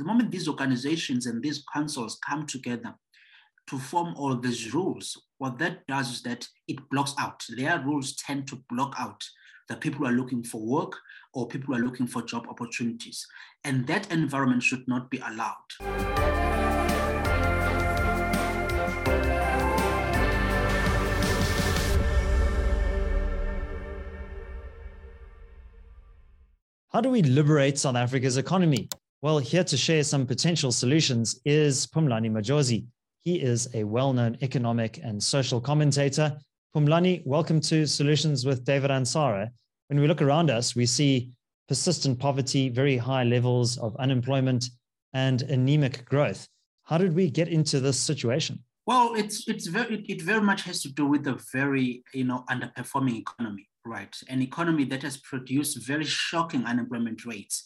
the moment these organizations and these councils come together to form all these rules, what that does is that it blocks out. Their rules tend to block out the people who are looking for work or people who are looking for job opportunities. And that environment should not be allowed. How do we liberate South Africa's economy? Well, here to share some potential solutions is Phumlani Majozi. He is a well known economic and social commentator. Phumlani, welcome to Solutions with David Ansara. When we look around us, we see persistent poverty, very high levels of unemployment, and anemic growth. How did we get into this situation? Well, it's it's very it very much has to do with a very you know underperforming economy right? An economy that has produced very shocking unemployment rates.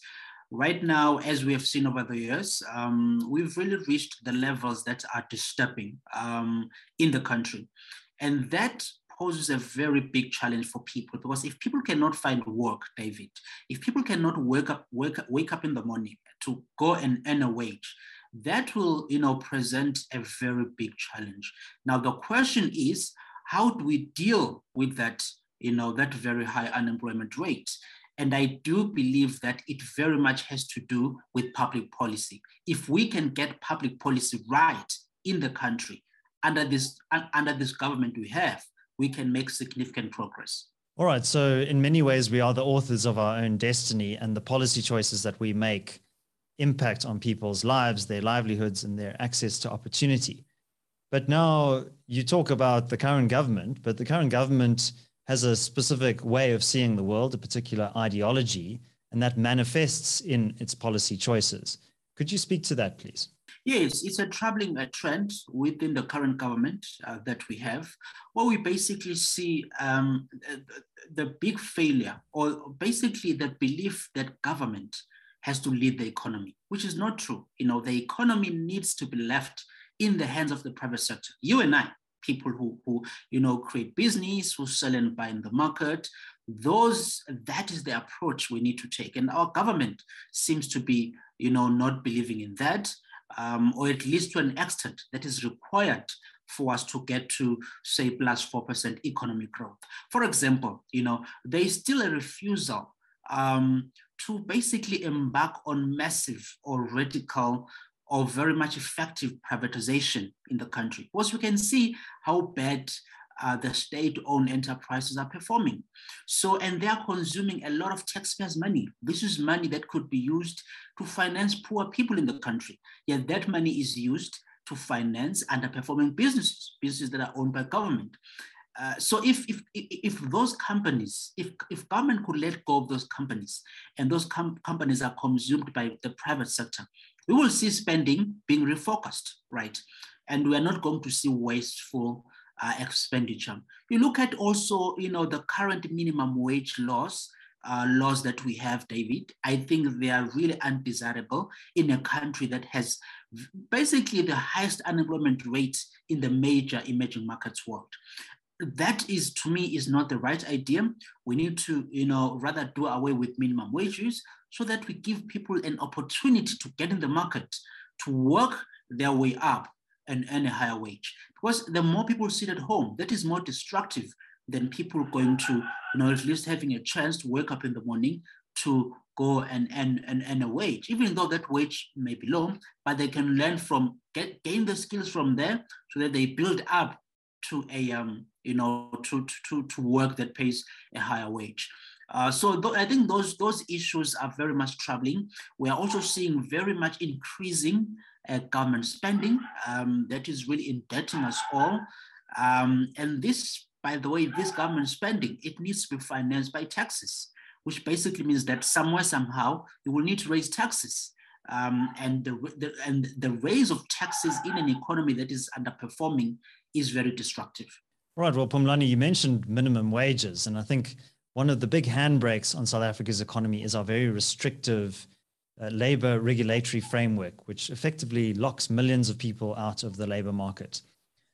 Right now, as we have seen over the years, um, we've really reached the levels that are disturbing um, in the country. And that poses a very big challenge for people because if people cannot find work, David, if people cannot wake up, wake, wake up in the morning to go and earn a wage, that will you know present a very big challenge. Now the question is, how do we deal with that you know, that very high unemployment rate. And I do believe that it very much has to do with public policy. If we can get public policy right in the country under this, under this government we have, we can make significant progress. All right. So, in many ways, we are the authors of our own destiny, and the policy choices that we make impact on people's lives, their livelihoods, and their access to opportunity. But now you talk about the current government, but the current government has a specific way of seeing the world, a particular ideology, and that manifests in its policy choices. Could you speak to that, please? Yes, it's a troubling uh, trend within the current government uh, that we have, where we basically see um, the big failure, or basically the belief that government has to lead the economy, which is not true. You know, the economy needs to be left in the hands of the private sector. You and I, people who, who you know, create business, who sell and buy in the market. Those, that is the approach we need to take. And our government seems to be, you know, not believing in that, um, or at least to an extent that is required for us to get to say plus 4% economic growth. For example, you know, there is still a refusal um, to basically embark on massive or radical of very much effective privatization in the country. Because we can see how bad uh, the state-owned enterprises are performing. So, and they are consuming a lot of taxpayers' money. This is money that could be used to finance poor people in the country. Yet that money is used to finance underperforming businesses, businesses that are owned by government. Uh, so if, if, if those companies, if, if government could let go of those companies and those com companies are consumed by the private sector, we will see spending being refocused, right? And we are not going to see wasteful uh, expenditure. You look at also, you know, the current minimum wage laws, uh, laws that we have, David. I think they are really undesirable in a country that has basically the highest unemployment rate in the major emerging markets world that is to me is not the right idea we need to you know rather do away with minimum wages so that we give people an opportunity to get in the market to work their way up and earn a higher wage because the more people sit at home that is more destructive than people going to you know at least having a chance to wake up in the morning to go and earn, and a wage even though that wage may be low but they can learn from get gain the skills from there so that they build up to a um, you know to, to to work that pays a higher wage. Uh, so th- I think those those issues are very much troubling. We are also seeing very much increasing uh, government spending um, that is really indebting us all. Um, and this, by the way, this government spending it needs to be financed by taxes, which basically means that somewhere somehow you will need to raise taxes. Um, and the, the, and the raise of taxes in an economy that is underperforming is very destructive. Right. Well, Phumlani, you mentioned minimum wages, and I think one of the big handbrakes on South Africa's economy is our very restrictive uh, labor regulatory framework, which effectively locks millions of people out of the labor market.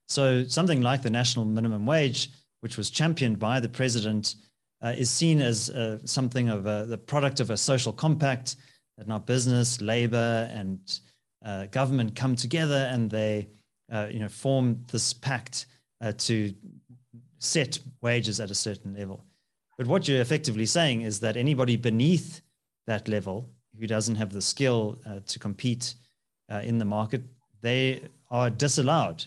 So, something like the national minimum wage, which was championed by the president, uh, is seen as uh, something of a, the product of a social compact that now business, labor, and uh, government come together and they, uh, you know, form this pact uh, to set wages at a certain level. But what you're effectively saying is that anybody beneath that level who doesn't have the skill uh, to compete uh, in the market, they are disallowed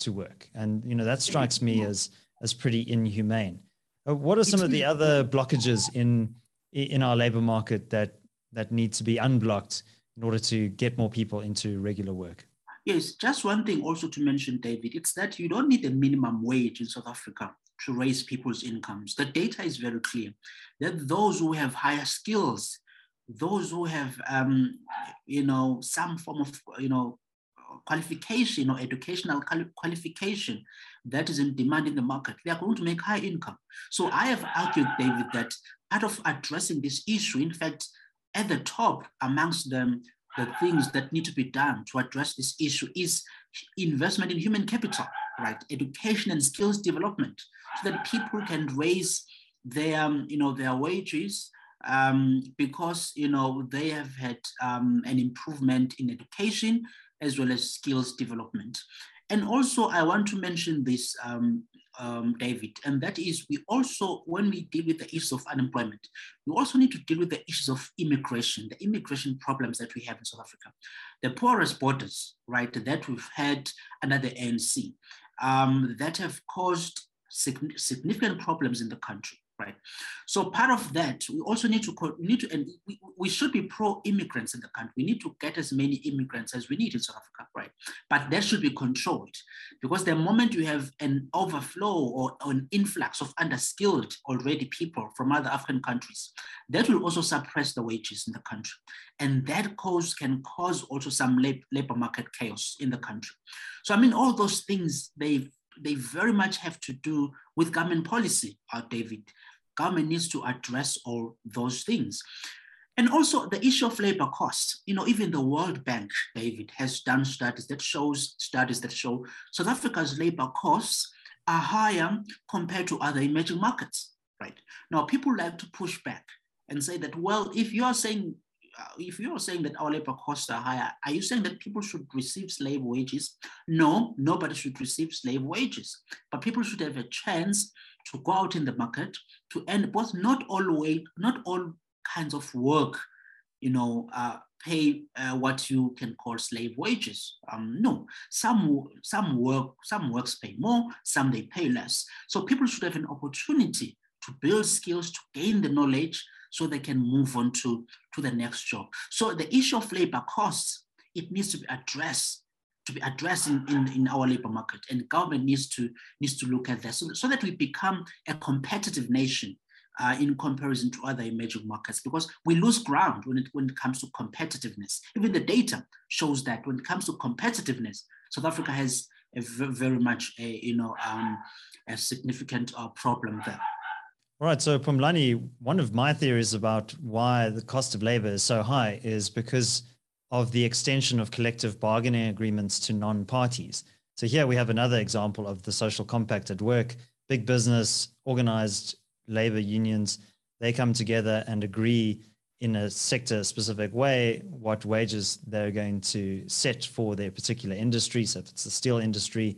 to work. And you know that strikes me as as pretty inhumane. Uh, what are some of the other blockages in in our labor market that that need to be unblocked in order to get more people into regular work? Yes, just one thing also to mention, David, it's that you don't need a minimum wage in South Africa to raise people's incomes. The data is very clear that those who have higher skills, those who have, um, you know, some form of, you know, qualification or educational qualification that is in demand in the market, they are going to make high income. So I have argued, David, that part of addressing this issue, in fact, at the top amongst them, the things that need to be done to address this issue is investment in human capital, right? Education and skills development, so that people can raise their, um, you know, their wages um, because you know they have had um, an improvement in education as well as skills development. And also, I want to mention this, um, um, David, and that is we also, when we deal with the issues of unemployment, we also need to deal with the issues of immigration, the immigration problems that we have in South Africa. The porous borders, right, that we've had under the ANC, um, that have caused significant problems in the country right? So part of that, we also need to we need to and we, we should be pro-immigrants in the country. We need to get as many immigrants as we need in South Africa, right? But that should be controlled because the moment you have an overflow or, an influx of underskilled already people from other African countries, that will also suppress the wages in the country, and that cause can cause also some labor market chaos in the country. So I mean, all those things they they very much have to do with government policy, uh, David. Government needs to address all those things. And also the issue of labor costs. You know, even the World Bank, David, has done studies that shows studies that show South Africa's labor costs are higher compared to other emerging markets, right? Now, people like to push back and say that, well, if you are saying if you're saying that our labor costs are higher, are you saying that people should receive slave wages? No, nobody should receive slave wages, but people should have a chance to go out in the market to earn both not all way, not all kinds of work, you know, uh, pay uh, what you can call slave wages. Um, no, some some work some works pay more, some they pay less. So people should have an opportunity to build skills, to gain the knowledge, so they can move on to, to the next job. So the issue of labor costs, it needs to be addressed to be addressed in, in, in, our labor market and government needs to needs to look at that so, so that we become a competitive nation uh, in comparison to other emerging markets because we lose ground when it when it comes to competitiveness even the data shows that when it comes to competitiveness south africa has a very much a you know um, a significant uh, problem there all right. So, Phumlani, one of my theories about why the cost of labor is so high is because of the extension of collective bargaining agreements to non parties. So, here we have another example of the social compact at work. Big business, organized labor unions, they come together and agree in a sector specific way what wages they're going to set for their particular industry. So, if it's the steel industry,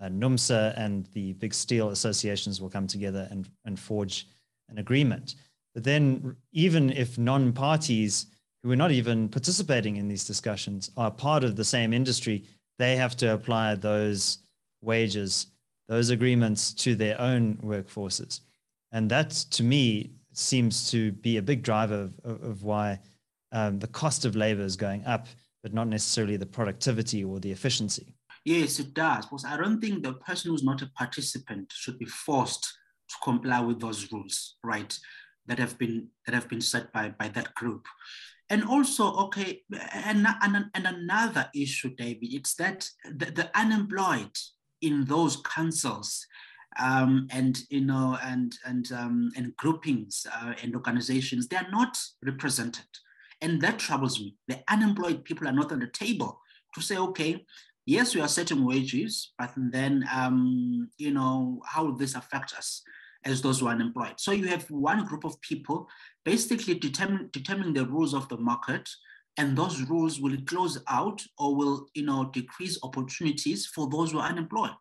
uh, NUMSA and the big steel associations will come together and, and forge an agreement. But then, even if non parties who are not even participating in these discussions are part of the same industry, they have to apply those wages, those agreements to their own workforces. And that, to me, seems to be a big driver of, of, of why um, the cost of labor is going up, but not necessarily the productivity or the efficiency. Yes, it does. Because I don't think the person who's not a participant should be forced to comply with those rules, right? That have been that have been set by by that group. And also, okay, and, and, and another issue, David, it's that the, the unemployed in those councils um, and you know and and um, and groupings uh, and organizations they are not represented and that troubles me the unemployed people are not on the table to say okay yes, we are setting wages, but then, um, you know, how will this affect us? as those who are unemployed. So you have one group of people basically determine, determining the rules of the market, and those rules will close out or will you know decrease opportunities for those who are unemployed.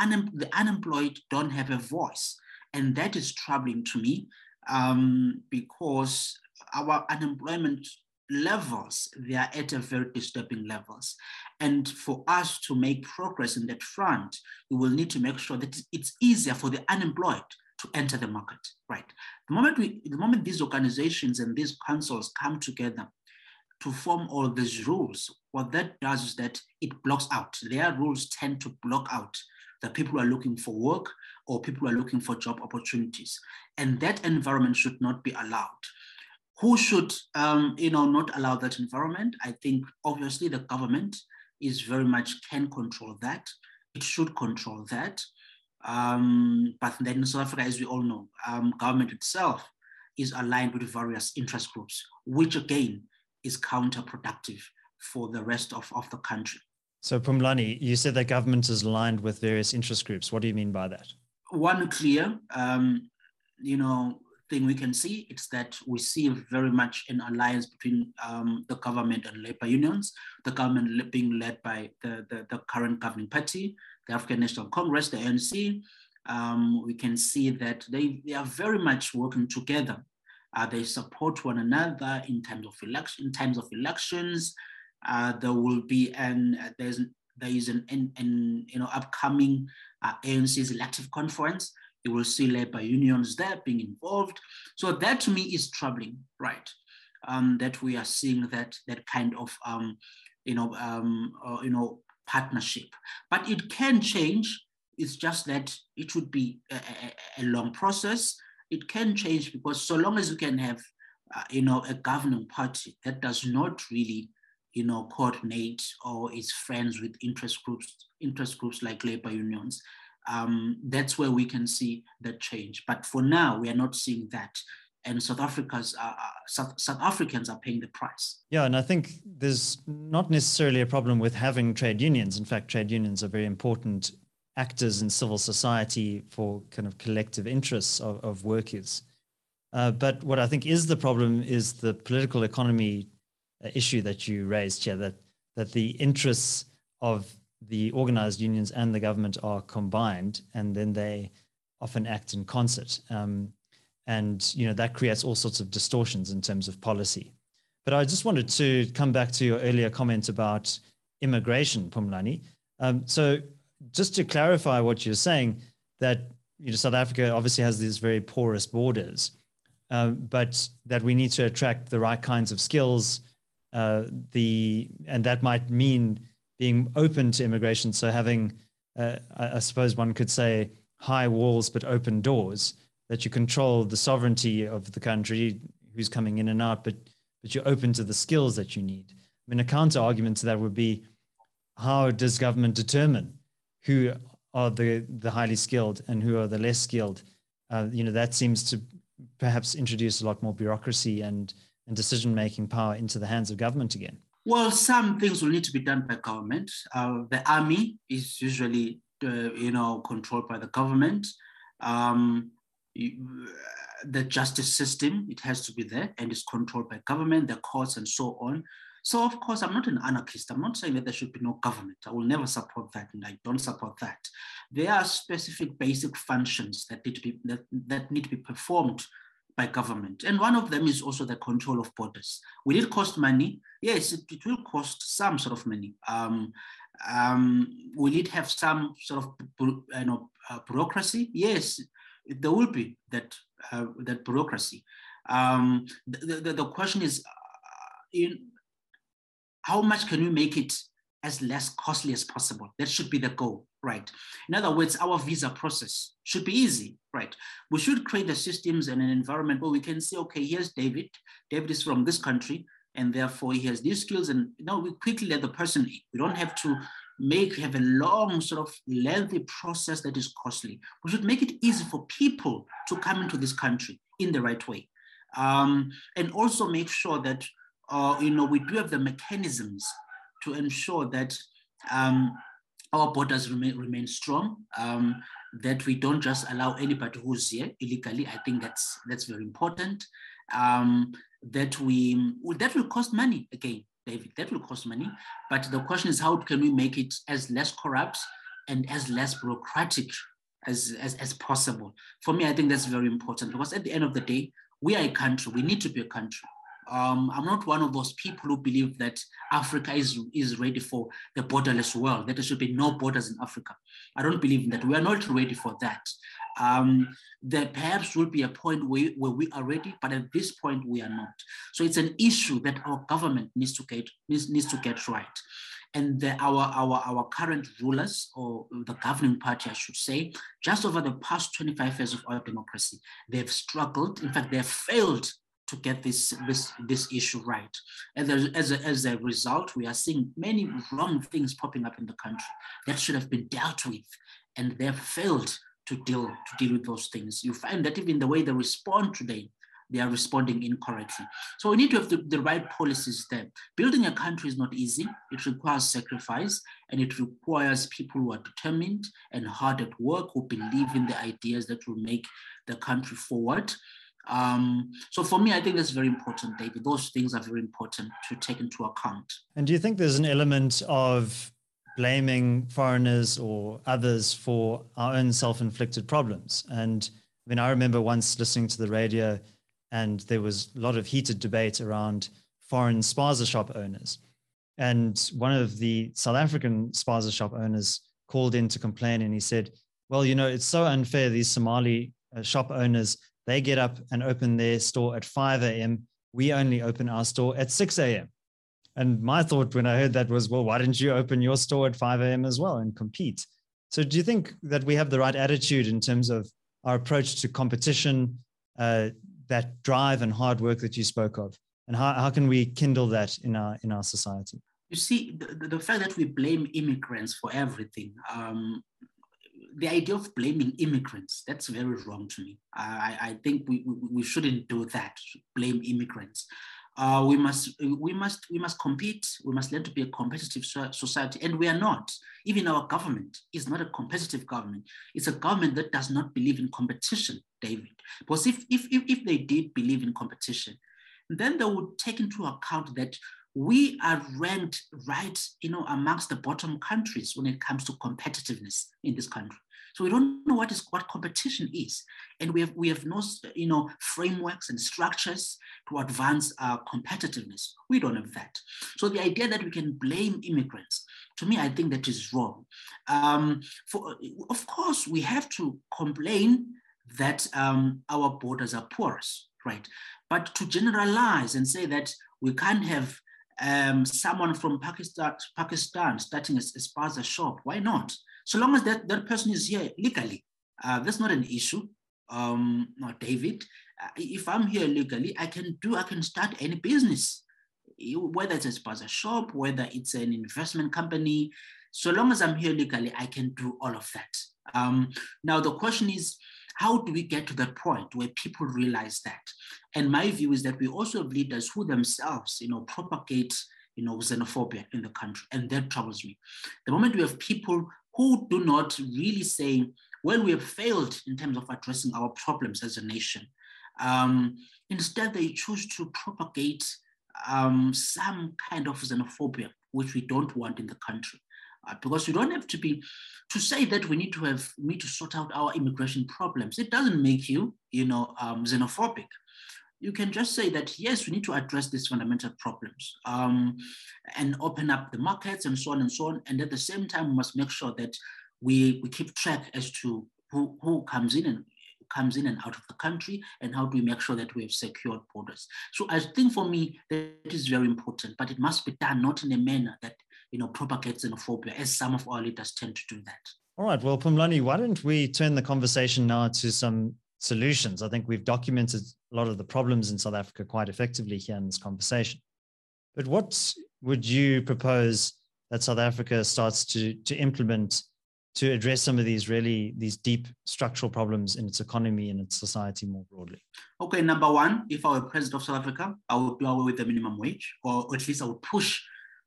Unem- the unemployed don't have a voice, and that is troubling to me um, because our unemployment levels they are at a very disturbing levels and for us to make progress in that front we will need to make sure that it's easier for the unemployed to enter the market, right? The moment we, the moment these organizations and these councils come together to form all these rules, what that does is that it blocks out. Their rules tend to block out the people who are looking for work or people who are looking for job opportunities. And that environment should not be allowed. Who should, um, you know, not allow that environment? I think obviously the government is very much can control that. It should control that. Um, but then in South Africa, as we all know, um, government itself is aligned with various interest groups, which again is counterproductive for the rest of, of the country. So Phumlani, you said that government is aligned with various interest groups. What do you mean by that? One clear, um, you know, thing we can see is that we see very much an alliance between um, the government and labor unions, the government being led by the, the, the current governing party, the African National Congress, the ANC, um, we can see that they, they are very much working together. Uh, they support one another in terms of election, in times of elections. Uh, there will be an uh, there's there is an, an, an you know upcoming uh, ANC's elective conference. You will see labor unions there being involved. So that to me is troubling, right? Um, that we are seeing that that kind of um, you know um, uh, you know partnership. But it can change. It's just that it would be a, a, long process. It can change because so long as you can have, uh, you know, a governing party that does not really, you know, coordinate or is friends with interest groups, interest groups like labor unions, um, that's where we can see that change. But for now, we are not seeing that and South Africa's uh, uh, South, South Africans are paying the price. Yeah, and I think there's not necessarily a problem with having trade unions. In fact, trade unions are very important actors in civil society for kind of collective interests of, of workers. Uh, but what I think is the problem is the political economy uh, issue that you raised here, that that the interests of the organized unions and the government are combined, and then they often act in concert. Um, and you know that creates all sorts of distortions in terms of policy. But I just wanted to come back to your earlier comment about immigration, Phumlani. Um, so just to clarify what you're saying, that you know, South Africa obviously has these very porous borders, um, but that we need to attract the right kinds of skills. Uh, the and that might mean being open to immigration. So having, uh, I, I suppose one could say, high walls but open doors that you control the sovereignty of the country, who's coming in and out, but but you're open to the skills that you need. I mean, a counter argument to that would be, how does government determine who are the the highly skilled and who are the less skilled? Uh, you know, that seems to perhaps introduce a lot more bureaucracy and and decision making power into the hands of government again. Well, some things will need to be done by government. Uh, the army is usually, uh, you know, controlled by the government. Um, the justice system, it has to be there and it's controlled by government, the courts and so on. So of course, I'm not an anarchist. I'm not saying that there should be no government. I will never support that and I don't support that. There are specific basic functions that need to be, that, that need to be performed by government. And one of them is also the control of borders. Will it cost money? Yes, it, it will cost some sort of money. Um, um, will it have some sort of you know, uh, bureaucracy? Yes, there will be that uh, that bureaucracy. Um, the, the, the, question is, uh, in how much can we make it as less costly as possible? That should be the goal, right? In other words, our visa process should be easy, right? We should create the systems and an environment where we can say, okay, here's David. David is from this country, and therefore he has these skills, and know, we quickly let the person in. We don't have to make have a long sort of lengthy process that is costly. We should make it easy for people to come into this country in the right way. Um, and also make sure that uh, you know we do have the mechanisms to ensure that um, our borders remain, remain strong um, that we don't just allow anybody who's here illegally. I think that's that's very important. Um, that we that will cost money again, David. That will cost money. But the question is, how can we make it as less corrupt and as less bureaucratic as, as, as possible? For me, I think that's very important because at the end of the day, we are a country. We need to be a country. Um, I'm not one of those people who believe that Africa is, is ready for the borderless world, that there should be no borders in Africa. I don't believe in that. We are not ready for that. Um, there perhaps will be a point where, where we are ready, but at this point we are not. So it's an issue that our government needs to get, needs, needs to get right. And the, our, our, our current rulers, or the governing party, I should say, just over the past 25 years of our democracy, they've struggled. In fact, they've failed to get this, this, this issue right. And as a, as a result, we are seeing many wrong things popping up in the country that should have been dealt with, and they've failed to deal, to deal with those things. You find that even the way they respond today, they are responding incorrectly. So we need to have the, the right policies there. Building a country is not easy. It requires sacrifice and it requires people who are determined and hard at work, who believe in the ideas that will make the country forward. Um, so for me, I think that's very important, David. Those things are very important to take into account. And do you think there's an element of blaming foreigners or others for our own self-inflicted problems? And I mean, I remember once listening to the radio, and there was a lot of heated debate around foreign spaza shop owners. And one of the South African spaza shop owners called in to complain, and he said, "Well, you know, it's so unfair. These Somali uh, shop owners." They get up and open their store at 5 a.m. We only open our store at 6 a.m. And my thought when I heard that was, well, why didn't you open your store at 5 a.m. as well and compete? So, do you think that we have the right attitude in terms of our approach to competition, uh, that drive and hard work that you spoke of? And how, how can we kindle that in our, in our society? You see, the, the fact that we blame immigrants for everything, um, the idea of blaming immigrants, that's very wrong to me. I, I think we, we, we shouldn't do that, blame immigrants. Uh, we must we must we must compete we must learn to be a competitive society and we are not even our government is not a competitive government it's a government that does not believe in competition david because if if if, if they did believe in competition then they would take into account that we are ranked right, you know, amongst the bottom countries when it comes to competitiveness in this country. So we don't know what is what competition is, and we have we have no you know frameworks and structures to advance our competitiveness. We don't have that. So the idea that we can blame immigrants, to me, I think that is wrong. Um, for of course, we have to complain that um, our borders are porous, right? But to generalize and say that we can't have um, someone from Pakistan, Pakistan starting a, a spaza shop. Why not? So long as that, that person is here legally, uh, that's not an issue. Um, no, David, uh, if I'm here legally, I can do, I can start any business, whether it's a spaza shop, whether it's an investment company. So long as I'm here legally, I can do all of that. Um, now the question is, how do we get to that point where people realize that? And my view is that we also have leaders who themselves, you know, propagate, you know, xenophobia in the country, and that troubles me. The moment we have people who do not really say, well, we have failed in terms of addressing our problems as a nation. Um, instead, they choose to propagate um, some kind of xenophobia, which we don't want in the country. Uh, because you don't have to be to say that we need to have we need to sort out our immigration problems. It doesn't make you, you know, um, xenophobic. You can just say that yes, we need to address these fundamental problems um, and open up the markets and so on and so on. And at the same time, we must make sure that we we keep track as to who, who comes in and comes in and out of the country and how do we make sure that we have secured borders. So I think for me, that is very important, but it must be done not in a manner that you know, propagate xenophobia, as some of our leaders tend to do that. All right. Well, Phumlani, why don't we turn the conversation now to some solutions? I think we've documented a lot of the problems in South Africa quite effectively here in this conversation. But what would you propose that South Africa starts to, to implement to address some of these really these deep structural problems in its economy and its society more broadly? Okay, number one, if I were president of South Africa, I would do away with the minimum wage, or at least I would push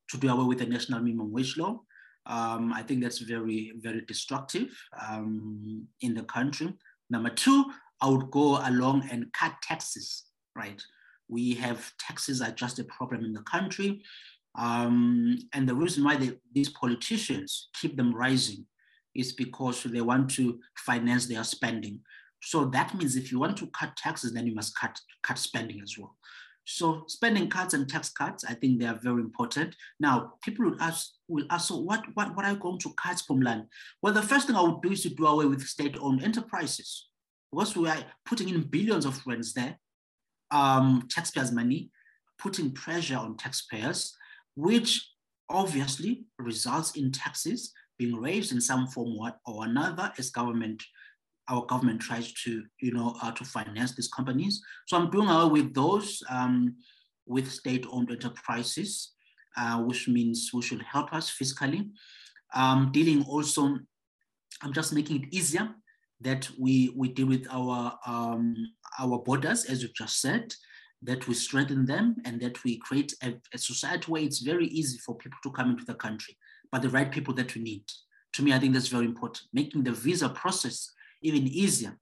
to do away with the national minimum wage law. Um, I think that's very, very destructive um, in the country. Number two, I would go along and cut taxes, right? We have taxes are just a problem in the country. Um, and the reason why they, these politicians keep them rising is because they want to finance their spending. So that means if you want to cut taxes, then you must cut, cut spending as well. So spending cuts and tax cuts, I think they are very important. Now, people will ask, will ask, so what, what, what are you going to cut from land? Well, the first thing I would do is to do away with state-owned enterprises because we are putting in billions of rands there, um, taxpayers' money, putting pressure on taxpayers, which obviously results in taxes being raised in some form or another as government our government tries to, you know, uh, to finance these companies. So I'm doing away with those um, with state-owned enterprises, uh, which means we should help us fiscally. Um, dealing also, I'm just making it easier that we, we deal with our, um, our borders, as you just said, that we strengthen them and that we create a, a society where it's very easy for people to come into the country, but the right people that we need. To me, I think that's very important. Making the visa process even easier.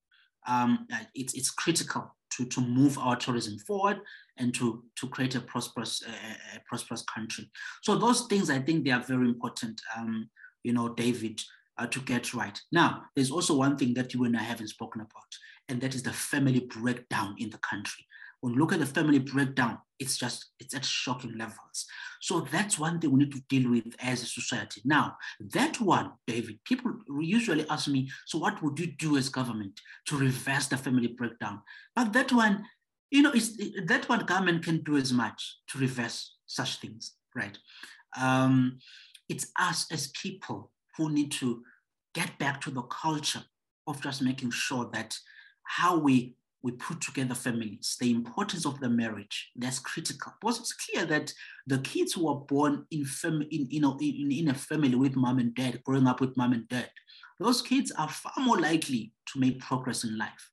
Um, it's, it's critical to, to move our tourism forward and to, to create a prosperous, uh, a prosperous country. So those things, I think they are very important, um, you know, David, uh, to get right. Now, there's also one thing that you and I haven't spoken about, and that is the family breakdown in the country when you look at the family breakdown, it's just, it's at shocking levels. So that's one thing we need to deal with as a society. Now, that one, David, people usually ask me, so what would you do as government to reverse the family breakdown? But that one, you know, it's, that one government can do as much to reverse such things, right? Um, it's us as people who need to get back to the culture of just making sure that how we we put together families, the importance of the marriage, that's critical. Because it's clear that the kids who are born in, fam- in, you know, in, in a family with mom and dad, growing up with mom and dad, those kids are far more likely to make progress in life.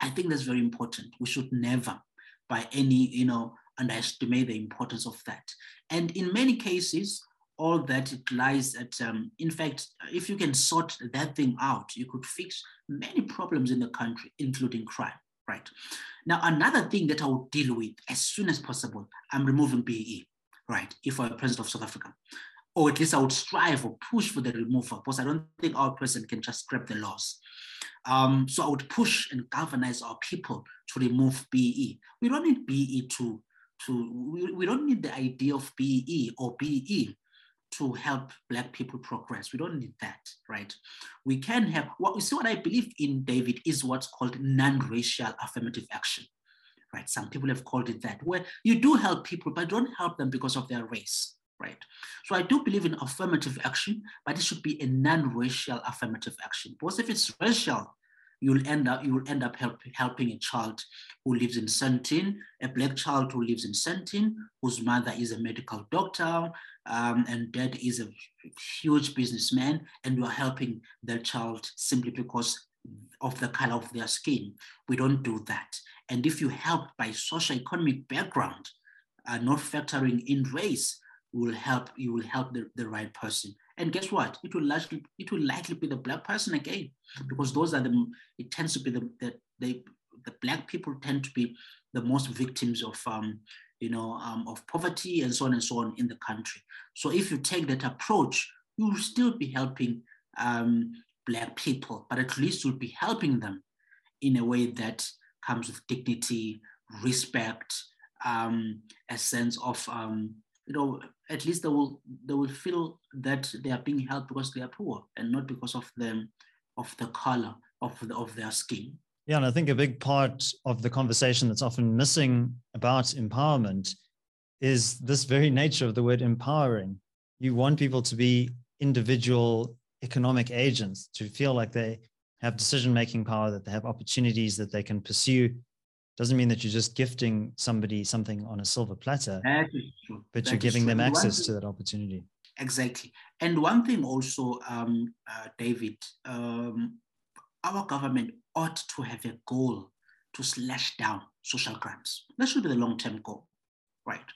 I think that's very important. We should never, by any, you know, underestimate the importance of that. And in many cases, all that it lies at, um, in fact, if you can sort that thing out, you could fix many problems in the country, including crime right? Now, another thing that I will deal with as soon as possible, I'm removing BEE, right? If I'm president of South Africa, or at least I would strive or push for the removal because I don't think our president can just scrap the laws. Um, so I would push and galvanize our people to remove BEE. We don't need BEE to, to we, we don't need the idea of BEE or BE to help black people progress. We don't need that, right? We can have what we see what I believe in, David, is what's called non-racial affirmative action. Right. Some people have called it that, where you do help people, but don't help them because of their race. Right. So I do believe in affirmative action, but it should be a non-racial affirmative action. Because if it's racial, you'll end up you will end up help, helping a child who lives in Sandton, a black child who lives in Sandton, whose mother is a medical doctor, um, and dad is a huge businessman, and you are helping that child simply because of the color of their skin. We don't do that. And if you help by socio-economic background, uh, not factoring in race, will help you will help the, the right person and guess what it will likely it will likely be the black person again because those are the it tends to be the the, they, the black people tend to be the most victims of um, you know um, of poverty and so on and so on in the country so if you take that approach you will still be helping um, black people but at least you'll be helping them in a way that comes with dignity respect um, a sense of um, you know, at least they will they will feel that they are being helped because they are poor and not because of them of the color of the, of their skin. Yeah, and I think a big part of the conversation that's often missing about empowerment is this very nature of the word empowering. You want people to be individual economic agents, to feel like they have decision making power, that they have opportunities that they can pursue doesn't mean that you're just gifting somebody something on a silver platter, but that you're giving them access to that opportunity. Exactly. And one thing also, um, uh, David, um, our government ought to have a goal to slash down social crimes. That should be the long term goal, right?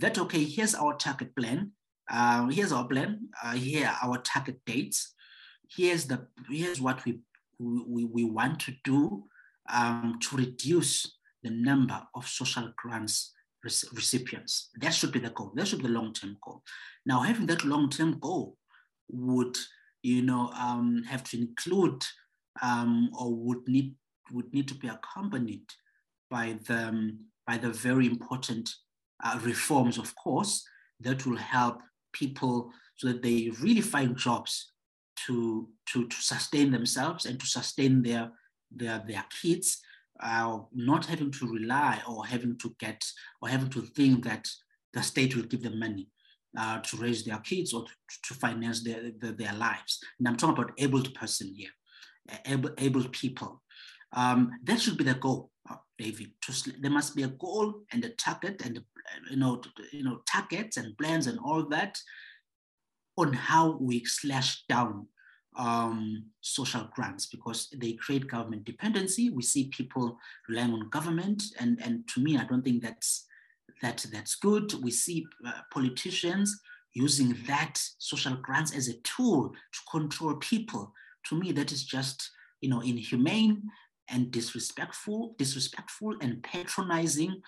That, okay, here's our target plan. uh, here's our plan. Uh, here are our target dates. Here's the here's what we we, we want to do um, to reduce the number of social grants recipients. That should be the goal. That should be the long-term goal. Now, having that long-term goal would, you know, um, have to include um, or would need would need to be accompanied by the um, by the very important uh, reforms, of course, that will help people so that they really find jobs to, to, to sustain themselves and to sustain their, their, their kids, uh, not having to rely or having to get or having to think that the state will give them money. Uh, to raise their kids or to, to finance their, their, their, lives. And I'm talking about able person here, able, able people. Um, that should be the goal, uh, David. There must be a goal and a target and you know, you know, targets and plans and all that on how we slash down um, social grants because they create government dependency. We see people relying on government, and and to me, I don't think that's that that's good. We see uh, politicians using that social grants as a tool to control people. To me, that is just you know inhumane and disrespectful, disrespectful and patronizing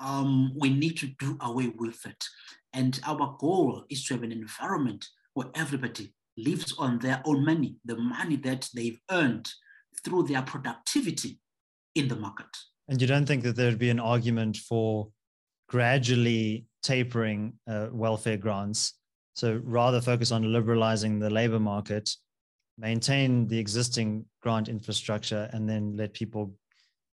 um, we need to do away with it. And our goal is to have an environment where everybody lives on their own money, the money that they've earned through their productivity in the market. And you don't think that there'd be an argument for gradually tapering uh, welfare grants? So rather focus on liberalizing the labor market, maintain the existing grant infrastructure, and then let people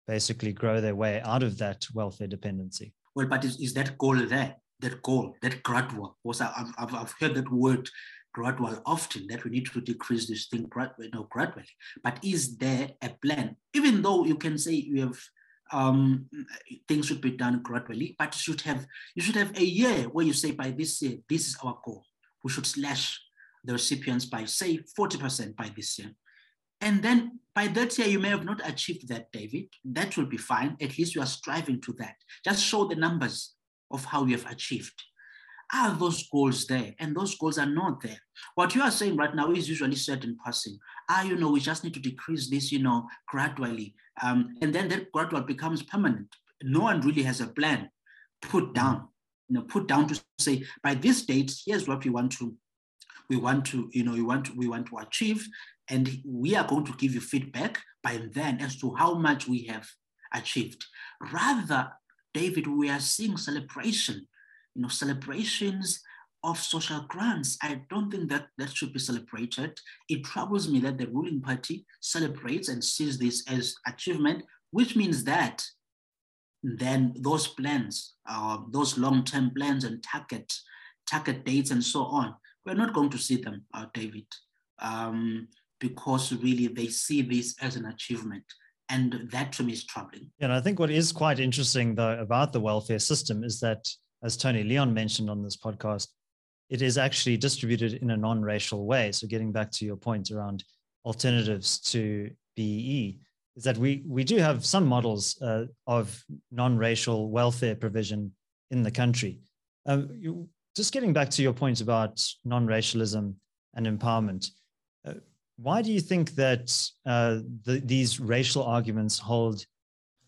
basically grow their way out of that welfare dependency. Well, but is, is that goal there? That goal, that gradual? Was I've, I've, heard that word gradual often that we need to decrease this thing you know, gradually. But is there a plan? Even though you can say you have um, things should be done gradually, but you should have you should have a year where you say by this year this is our goal. We should slash the recipients by say 40% by this year. And then by that year, you may have not achieved that, David. That will be fine. At least you are striving to that. Just show the numbers of how you have achieved. Are those goals there? And those goals are not there. What you are saying right now is usually said in passing. Ah, you know, we just need to decrease this, you know, gradually. Um, and then that gradual becomes permanent. No one really has a plan put down, you know, put down to say, by this date, here's what we want to we want to, you know, we want to, we want to achieve, and we are going to give you feedback by then as to how much we have achieved. Rather, David, we are seeing celebration, you know, celebrations of social grants. I don't think that that should be celebrated. It troubles me that the ruling party celebrates and sees this as achievement, which means that then those plans, uh, those long-term plans and target, target dates and so on, we're not going to see them, uh, David. Um, because really they see this as an achievement. And that to me is troubling. And I think what is quite interesting, though, about the welfare system is that, as Tony Leon mentioned on this podcast, it is actually distributed in a non racial way. So, getting back to your point around alternatives to BE, is that we, we do have some models uh, of non racial welfare provision in the country. Um, you, just getting back to your point about non racialism and empowerment, uh, why do you think that uh, the, these racial arguments hold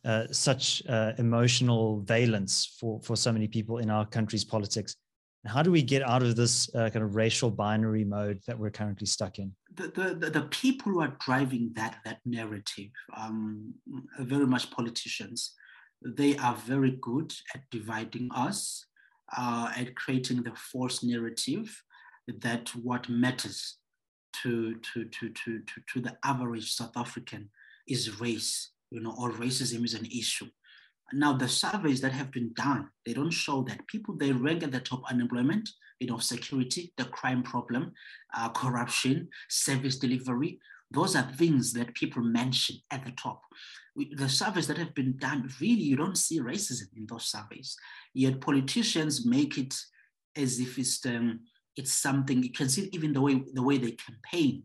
uh, such uh, emotional valence for, for so many people in our country's politics? And how do we get out of this uh, kind of racial binary mode that we're currently stuck in? The, the, the people who are driving that, that narrative um, are very much politicians. They are very good at dividing us, uh, at creating the false narrative that what matters to, to, to, to, to, to the average South African is race, you know, or racism is an issue. Now, the surveys that have been done, they don't show that people, they rank at the top unemployment, you know, security, the crime problem, uh, corruption, service delivery. Those are things that people mention at the top. The surveys that have been done, really, you don't see racism in those surveys. Yet politicians make it as if it's um, it's something you can see even the way the way they campaign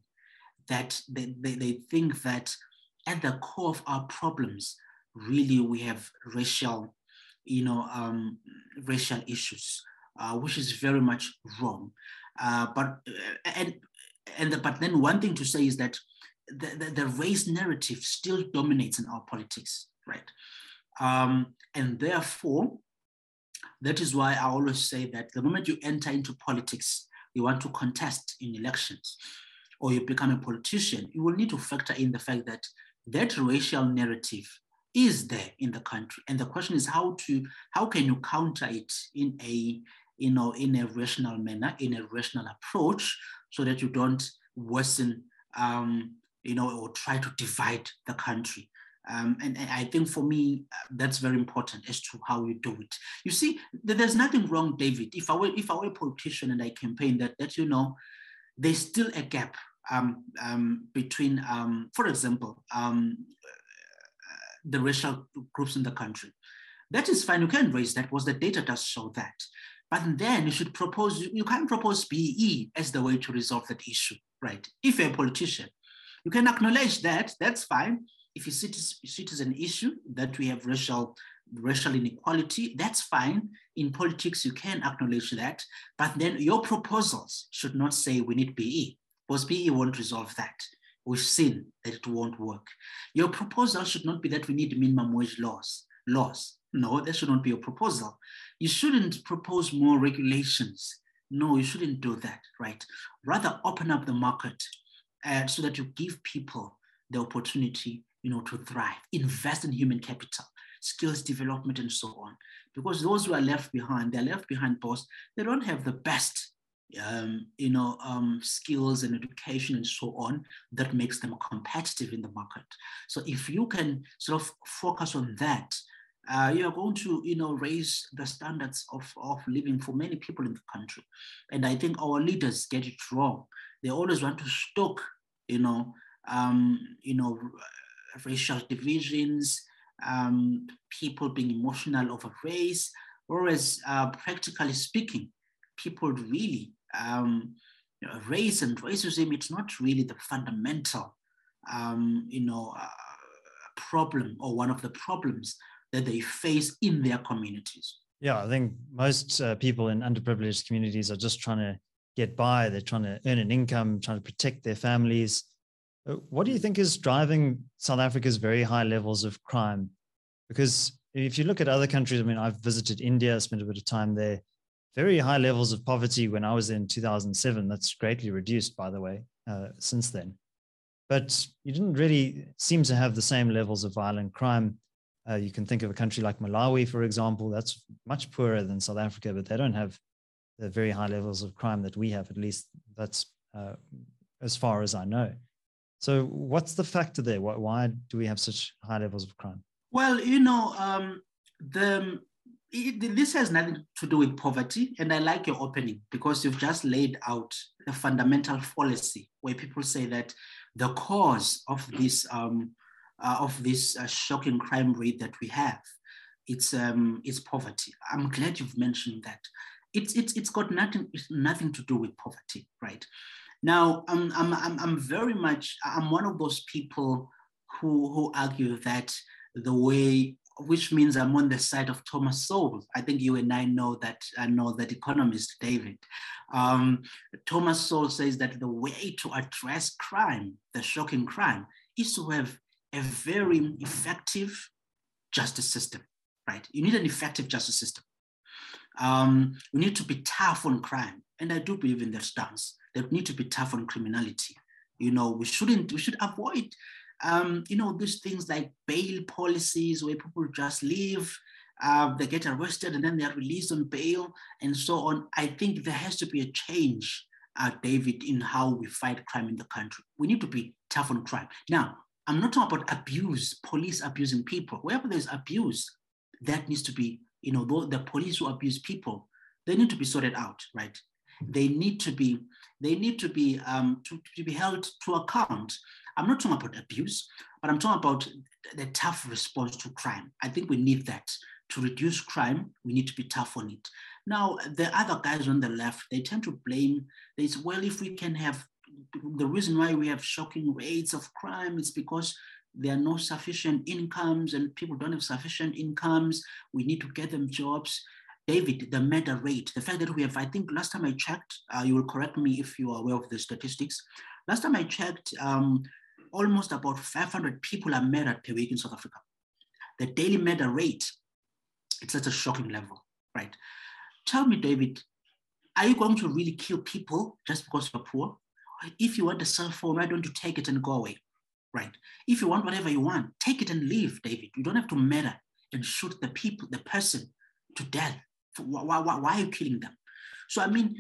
that they, they, they think that at the core of our problems really we have racial you know um, racial issues uh, which is very much wrong. Uh, but and and the, but then one thing to say is that the, the, the race narrative still dominates in our politics, right? Um, and therefore, that is why I always say that the moment you enter into politics, you want to contest in elections, or you become a politician, you will need to factor in the fact that that racial narrative is there in the country. And the question is how to how can you counter it in a you know in a rational manner, in a rational approach, so that you don't worsen um, you know or try to divide the country. Um, and, and, I think for me, that's very important as to how you do it. You see, there's nothing wrong, David. If I were if I were a politician and I campaign that that you know, there's still a gap um, um, between, um, for example, um, the racial groups in the country. That is fine. You can raise that because the data does show that. But then you should propose, you can't propose BEE as the way to resolve that issue, right? If you're a politician, you can acknowledge that, that's fine. If you see it as an issue that we have racial racial inequality, that's fine. In politics, you can acknowledge that, but then your proposals should not say we need BEE, because BEE won't resolve that. We've seen that it won't work. Your proposal should not be that we need minimum wage laws. Laws. No, that should not be your proposal. You shouldn't propose more regulations. No, you shouldn't do that, right? Rather open up the market uh, so that you give people the opportunity, you know, to thrive. Invest in human capital, skills development, and so on. Because those who are left behind, they're left behind because they don't have the best um, you know, um, skills and education and so on that makes them competitive in the market. So if you can sort of focus on that, uh, you are going to, you know, raise the standards of, of living for many people in the country. And I think our leaders get it wrong. They always want to stoke, you know, um, you know, racial divisions, um, people being emotional over race, whereas uh, practically speaking, people really um, you know, race and racism, it's not really the fundamental, um, you know, uh, problem or one of the problems that they face in their communities. Yeah, I think most uh, people in underprivileged communities are just trying to get by. They're trying to earn an income, trying to protect their families. Uh, what do you think is driving South Africa's very high levels of crime? Because if you look at other countries, I mean, I've visited India, spent a bit of time there very high levels of poverty when I was in 2007. That's greatly reduced, by the way, uh, since then. But you didn't really seem to have the same levels of violent crime. Uh, you can think of a country like Malawi, for example, that's much poorer than South Africa, but they don't have the very high levels of crime that we have, at least that's uh, as far as I know. So, what's the factor there? Why, why, do we have such high levels of crime? Well, you know, um, the it, this has nothing to do with poverty. And I like your opening because you've just laid out a fundamental fallacy where people say that the cause of this um, uh, of this uh, shocking crime rate that we have, it's um, it's poverty. I'm glad you've mentioned that. It's it's it's got nothing it's nothing to do with poverty, right? Now, I'm I'm I'm, I'm very much I'm one of those people who who argue that the way which means I'm on the side of Thomas Sowell. I think you and I know that I know that economist David. Um, Thomas Sowell says that the way to address crime, the shocking crime, is to have a very effective justice system, right? You need an effective justice system. Um, we need to be tough on crime, and I do believe in that stance. That we need to be tough on criminality. You know, we shouldn't. We should avoid um, you know, these things like bail policies where people just leave, uh, they get arrested and then they're released on bail and so on. I think there has to be a change, uh, David, in how we fight crime in the country. We need to be tough on crime. Now, I'm not talking about abuse, police abusing people. Wherever there's abuse, that needs to be, you know, the police who abuse people, they need to be sorted out, right? They need to be, they need to be um, to, to be held to account. I'm not talking about abuse, but I'm talking about the tough response to crime. I think we need that. To reduce crime, we need to be tough on it. Now, the other guys on the left, they tend to blame, they say, well, if we can have, the reason why we have shocking rates of crime is because there are no sufficient incomes and people don't have sufficient incomes. We need to get them jobs. David, the murder rate, the fact that we have, I think last time I checked, uh, you will correct me if you are aware of the statistics. Last time I checked, um, almost about 500 people are murdered per week in South Africa. The daily murder rate, it's at a shocking level, right? Tell me, David, are you going to really kill people just because you're poor? If you want a cell phone, why don't you take it and go away? Right. If you want whatever you want, take it and leave, David. You don't have to murder and shoot the people, the person to death. Why, why, why are you killing them? So, I mean,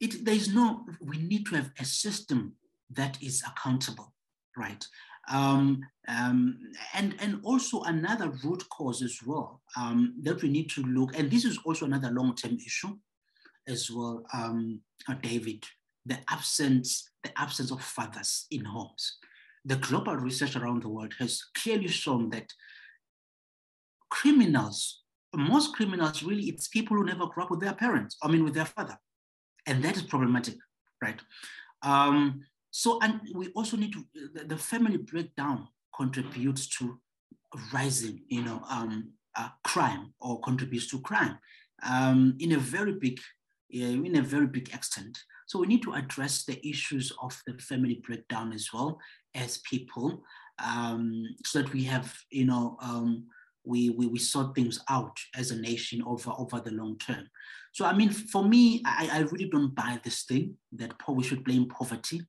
it, there's no, we need to have a system that is accountable, right? Um, um, and, and also another root cause as well um, that we need to look, and this is also another long-term issue as well, um, uh, David, the absence, the absence of fathers in homes. The global research around the world has clearly shown that criminals, most criminals really, it's people who never grew up with their parents, I mean with their father. And that is problematic, right? Um, so, and we also need to, the, the family breakdown contributes to rising, you know, um, uh, crime or contributes to crime um, in a very big, in a very big extent. So we need to address the issues of the family breakdown as well as people, um, so that we have, you know, um, we, we, we sort things out as a nation over, over the long term. So, I mean, for me, I, I really don't buy this thing that we should blame poverty.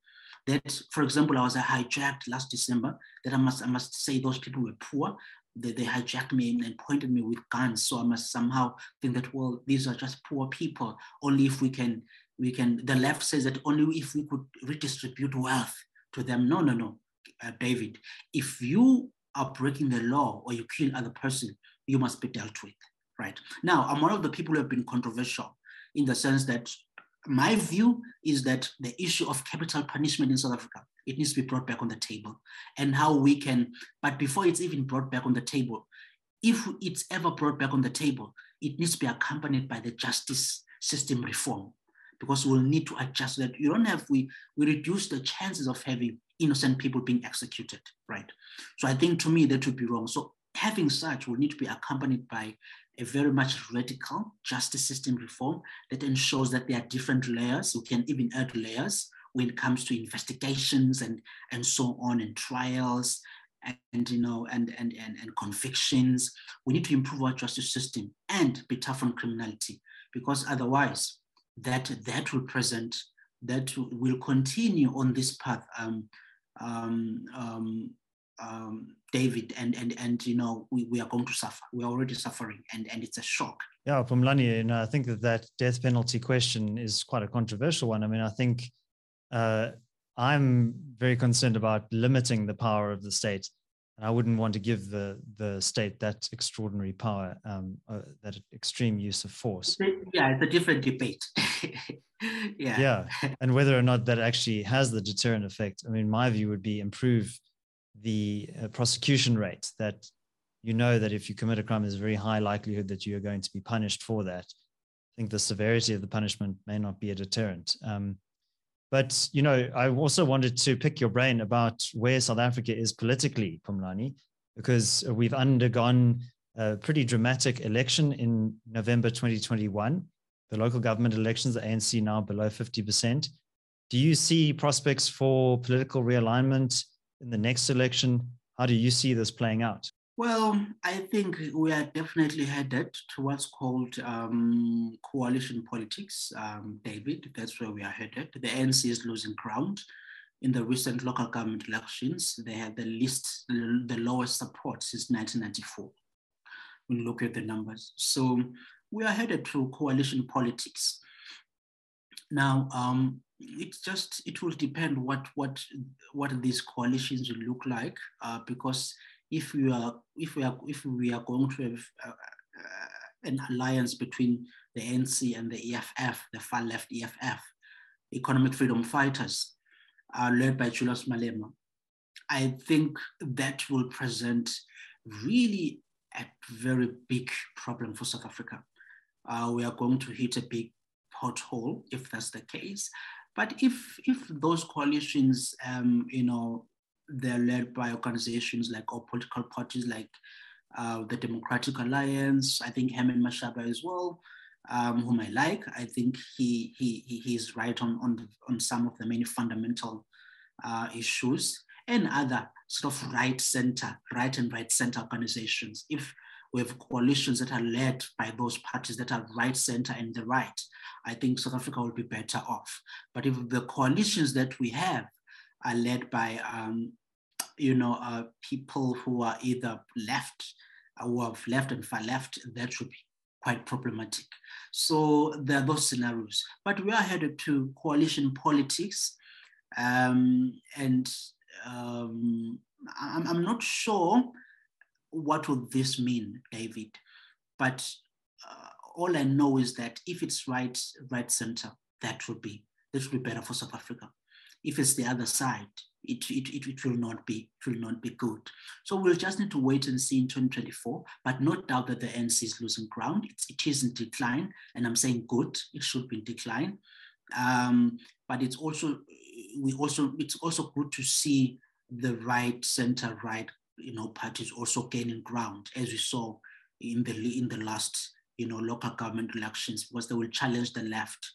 That, for example, I was hijacked last December, that I must, I must say those people were poor. They, they hijacked me and pointed me with guns. So I must somehow think that, well, these are just poor people. Only if we can, we can, the left says that only if we could redistribute wealth to them. No, no, no, uh, David. If you are breaking the law or you kill other person, you must be dealt with, right? Now, I'm one of the people who have been controversial in the sense that my view is that the issue of capital punishment in South Africa, it needs to be brought back on the table and how we can, but before it's even brought back on the table, if it's ever brought back on the table, it needs to be accompanied by the justice system reform because we'll need to adjust that. You don't have, we, we reduce the chances of having innocent people being executed, right? So I think to me that would be wrong. So having such will need to be accompanied by a very much radical justice system reform that ensures that there are different layers. We can even add layers when it comes to investigations and, and so on and trials and, and you know and, and, and, and convictions. We need to improve our justice system and be tough on criminality because otherwise that that will present that will continue on this path um, um, um, um, David, and and and you know we, we are going to suffer. We are already suffering, and and it's a shock. Yeah, Phumlani, you know, I think that that death penalty question is quite a controversial one. I mean, I think uh, I'm very concerned about limiting the power of the state. And I wouldn't want to give the the state that extraordinary power, um, uh, that extreme use of force. Yeah, it's a different debate. yeah. Yeah, and whether or not that actually has the deterrent effect. I mean, my view would be improve the uh, prosecution rate. That you know that if you commit a crime, there's a very high likelihood that you are going to be punished for that. I think the severity of the punishment may not be a deterrent. Um, but you know, I also wanted to pick your brain about where South Africa is politically, Phumlani, because we've undergone a pretty dramatic election in November 2021. The local government elections, the ANC now below 50%. Do you see prospects for political realignment in the next election? How do you see this playing out? Well, I think we are definitely headed to what's called um, coalition politics, um, David. That's where we are headed. The ANC is losing ground. In the recent local government elections, they had the least, the lowest support since 1994. When you look at the numbers. So we are headed to coalition politics. Now, um, it's just, it will depend what, what, what these coalitions will look like uh, because if we are if we are if we are going to have uh, uh, an alliance between the ANC and the EFF, the far left EFF, Economic Freedom Fighters, uh, led by Julius Malema, I think that will present really a very big problem for South Africa. Uh, we are going to hit a big pothole if that's the case. But if if those coalitions, um, you know, they're led by organizations like or political parties like uh, the Democratic Alliance, I think Herman Mashaba as well. um, whom I like. I think he he he's right on on the, on some of the many fundamental uh, issues and other sort of right center, right and right center organizations. If we have coalitions that are led by those parties that are right center and the right, I think South Africa will be better off. But if the coalitions that we have are led by, um, you know, uh, people who are either left, uh, who have left and far left, that should be quite problematic. So there are those scenarios. But we are headed to coalition politics. Um, and um, I'm, I'm not sure what will this mean, David? But uh, all I know is that if it's right, right center, that would be that would be better for South Africa. If it's the other side, it, it, it, will not be it will not be good. So we'll just need to wait and see in 2024, but no doubt that the ANC is losing ground. It's, it is in decline, and I'm saying good. It should be in decline, um, but it's also we also it's also good to see the right center right you know, parties also gaining ground, as we saw in the in the last you know local government elections, because they will challenge the left,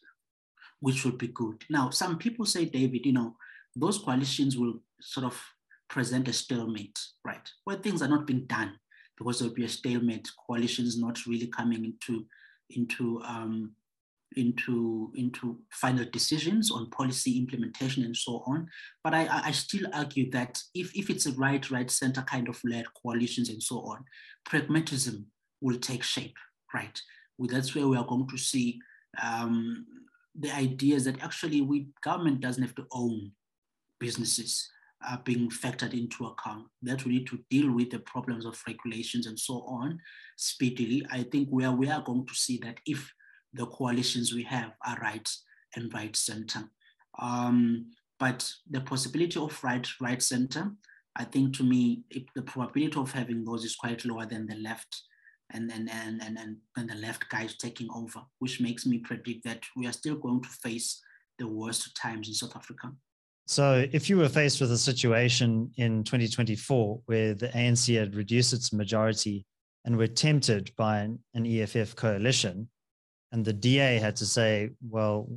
which would be good. Now, some people say, David, you know, those coalitions will sort of present a stalemate, right, where things are not being done because there'll be a stalemate. Coalitions not really coming into into um, into, into final decisions on policy implementation and so on. But I, I still argue that if, if it's a right, right center kind of led coalitions and so on, pragmatism will take shape, right? Well, that's where we are going to see um, the ideas that actually we government doesn't have to own businesses are being factored into account that we need to deal with the problems of regulations and so on speedily. I think where we are going to see that if the coalitions we have are right and right center. Um, but the possibility of right, right center, I think to me, it, the probability of having those is quite lower than the left and, then and, and, and, and the left guys taking over, which makes me predict that we are still going to face the worst times in South Africa. So, if you were faced with a situation in 2024 where the ANC had reduced its majority and were tempted by an, an EFF coalition, and the DA had to say, well,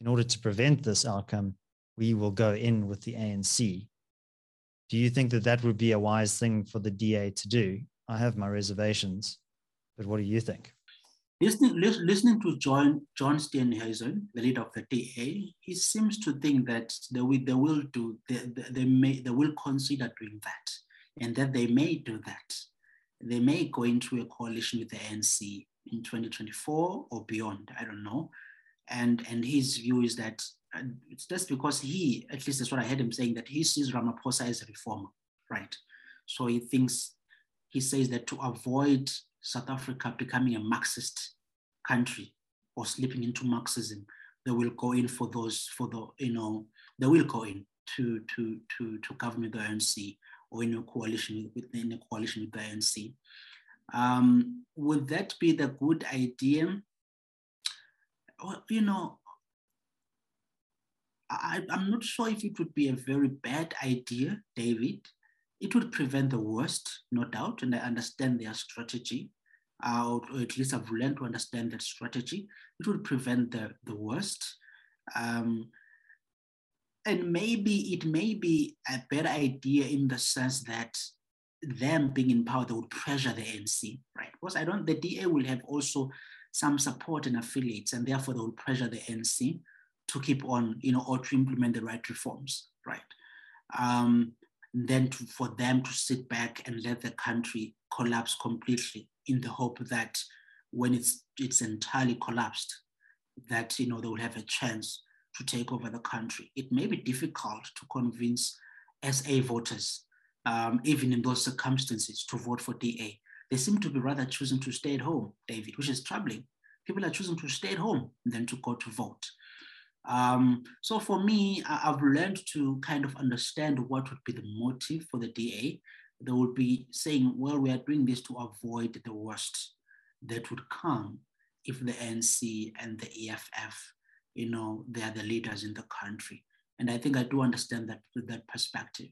in order to prevent this outcome, we will go in with the ANC. Do you think that that would be a wise thing for the DA to do? I have my reservations, but what do you think? Listening, listening to John, John Steenhuisen, the leader of the DA, he seems to think that they will, they will do, they, they, may, they will consider doing that, and that they may do that. They may go into a coalition with the ANC in 2024 or beyond. I don't know. And, and his view is that uh, it's just because he, at least that's what I heard him saying, that he sees Ramaphosa as a reformer, right? So he thinks, he says that to avoid South Africa becoming a Marxist country or slipping into Marxism, they will go in for those, for the, you know, they will go in to, to, to, to government the ANC or in a coalition within a coalition with the ANC. Um, would that be the good idea? Well, you know, I, I'm not sure if it would be a very bad idea, David. It would prevent the worst, no doubt, and I understand their strategy, uh, or at least I've learned to understand that strategy. It would prevent the, the worst. Um, and maybe it may be a better idea in the sense that them being in power, they would pressure the ANC, right? Because I don't, the DA will have also some support and affiliates, and therefore they will pressure the ANC to keep on, you know, or to implement the right reforms, right? Um, then to, for them to sit back and let the country collapse completely in the hope that when it's it's entirely collapsed, that you know they will have a chance to take over the country. It may be difficult to convince SA voters um, even in those circumstances, to vote for DA. They seem to be rather choosing to stay at home, David, which is troubling. People are choosing to stay at home than to go to vote. Um, so for me, I've learned to kind of understand what would be the motive for the DA. They would be saying, well, we are doing this to avoid the worst that would come if the ANC and the EFF, you know, they are the leaders in the country. And I think I do understand that with that perspective.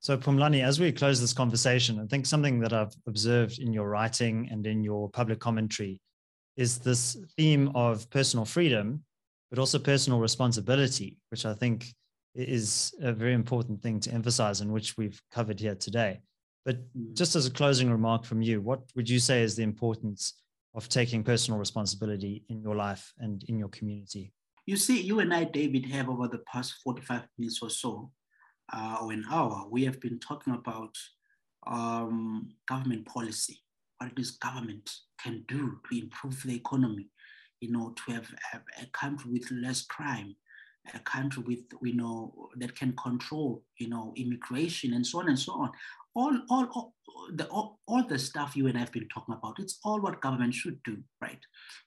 So, Phumlani, as we close this conversation, I think something that I've observed in your writing and in your public commentary is this theme of personal freedom, but also personal responsibility, which I think is a very important thing to emphasize and which we've covered here today. But mm. just as a closing remark from you, what would you say is the importance of taking personal responsibility in your life and in your community? You see, you and I, David, have over the past 45 minutes or so, uh, or an hour, we have been talking about um, government policy, what this government can do to improve the economy, you know, to have a, a country with less crime, a country with, you know, that can control, you know, immigration and so on and so on. All, all, all, the, all, all the stuff you and I have been talking about, it's all what government should do, right?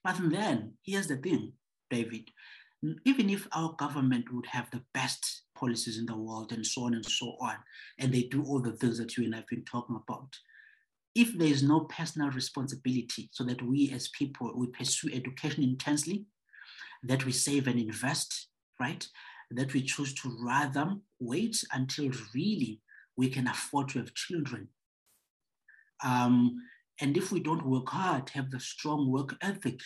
But then here's the thing, David, even if our government would have the best policies in the world and so on and so on, and they do all the things that you and I have been talking about, if there is no personal responsibility so that we as people, we pursue education intensely, that we save and invest, right? That we choose to rather wait until really we can afford to have children. Um, and if we don't work hard, have the strong work ethic,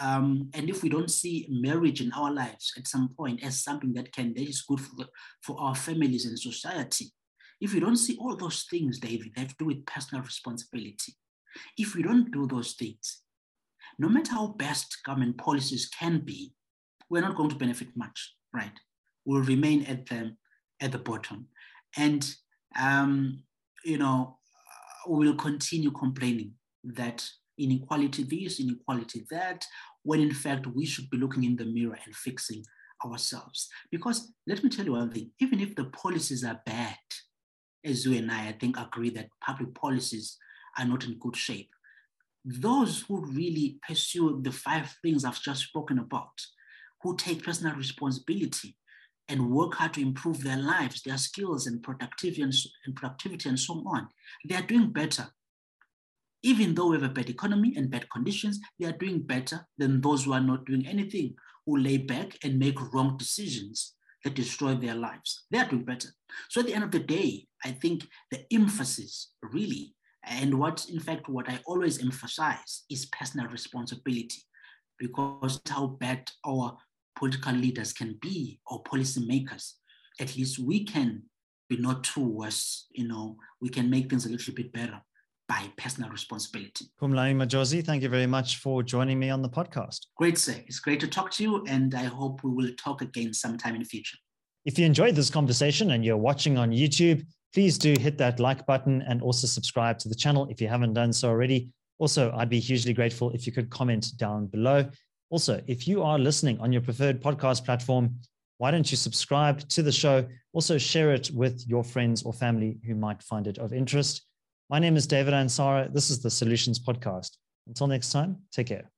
um, and if we don't see marriage in our lives at some point as something that can that is good for, for our families and society, if we don't see all those things, David, they have to do with personal responsibility. If we don't do those things, no matter how best government policies can be, we're not going to benefit much, right? We'll remain at the at the bottom, and um, you know we'll continue complaining that inequality this, inequality that, when in fact we should be looking in the mirror and fixing ourselves. Because let me tell you one thing, even if the policies are bad, as you and I, I think, agree that public policies are not in good shape, those who really pursue the five things I've just spoken about, who take personal responsibility and work hard to improve their lives, their skills and productivity and, and productivity and so on, they are doing better even though we have a bad economy and bad conditions, they are doing better than those who are not doing anything, who lay back and make wrong decisions that destroy their lives. They are doing better. So at the end of the day, I think the emphasis really, and what in fact, what I always emphasize is personal responsibility, because how bad our political leaders can be or policymakers, at least we can be not too worse, you know, we can make things a little bit better by personal responsibility. Phumlani Majozi, thank you very much for joining me on the podcast. Great, sir. It's great to talk to you, and I hope we will talk again sometime in the future. If you enjoyed this conversation and you're watching on YouTube, please do hit that like button and also subscribe to the channel if you haven't done so already. Also, I'd be hugely grateful if you could comment down below. Also, if you are listening on your preferred podcast platform, why don't you subscribe to the show? Also, share it with your friends or family who might find it of interest. My name is David Ansara. This is the Solutions Podcast. Until next time, take care.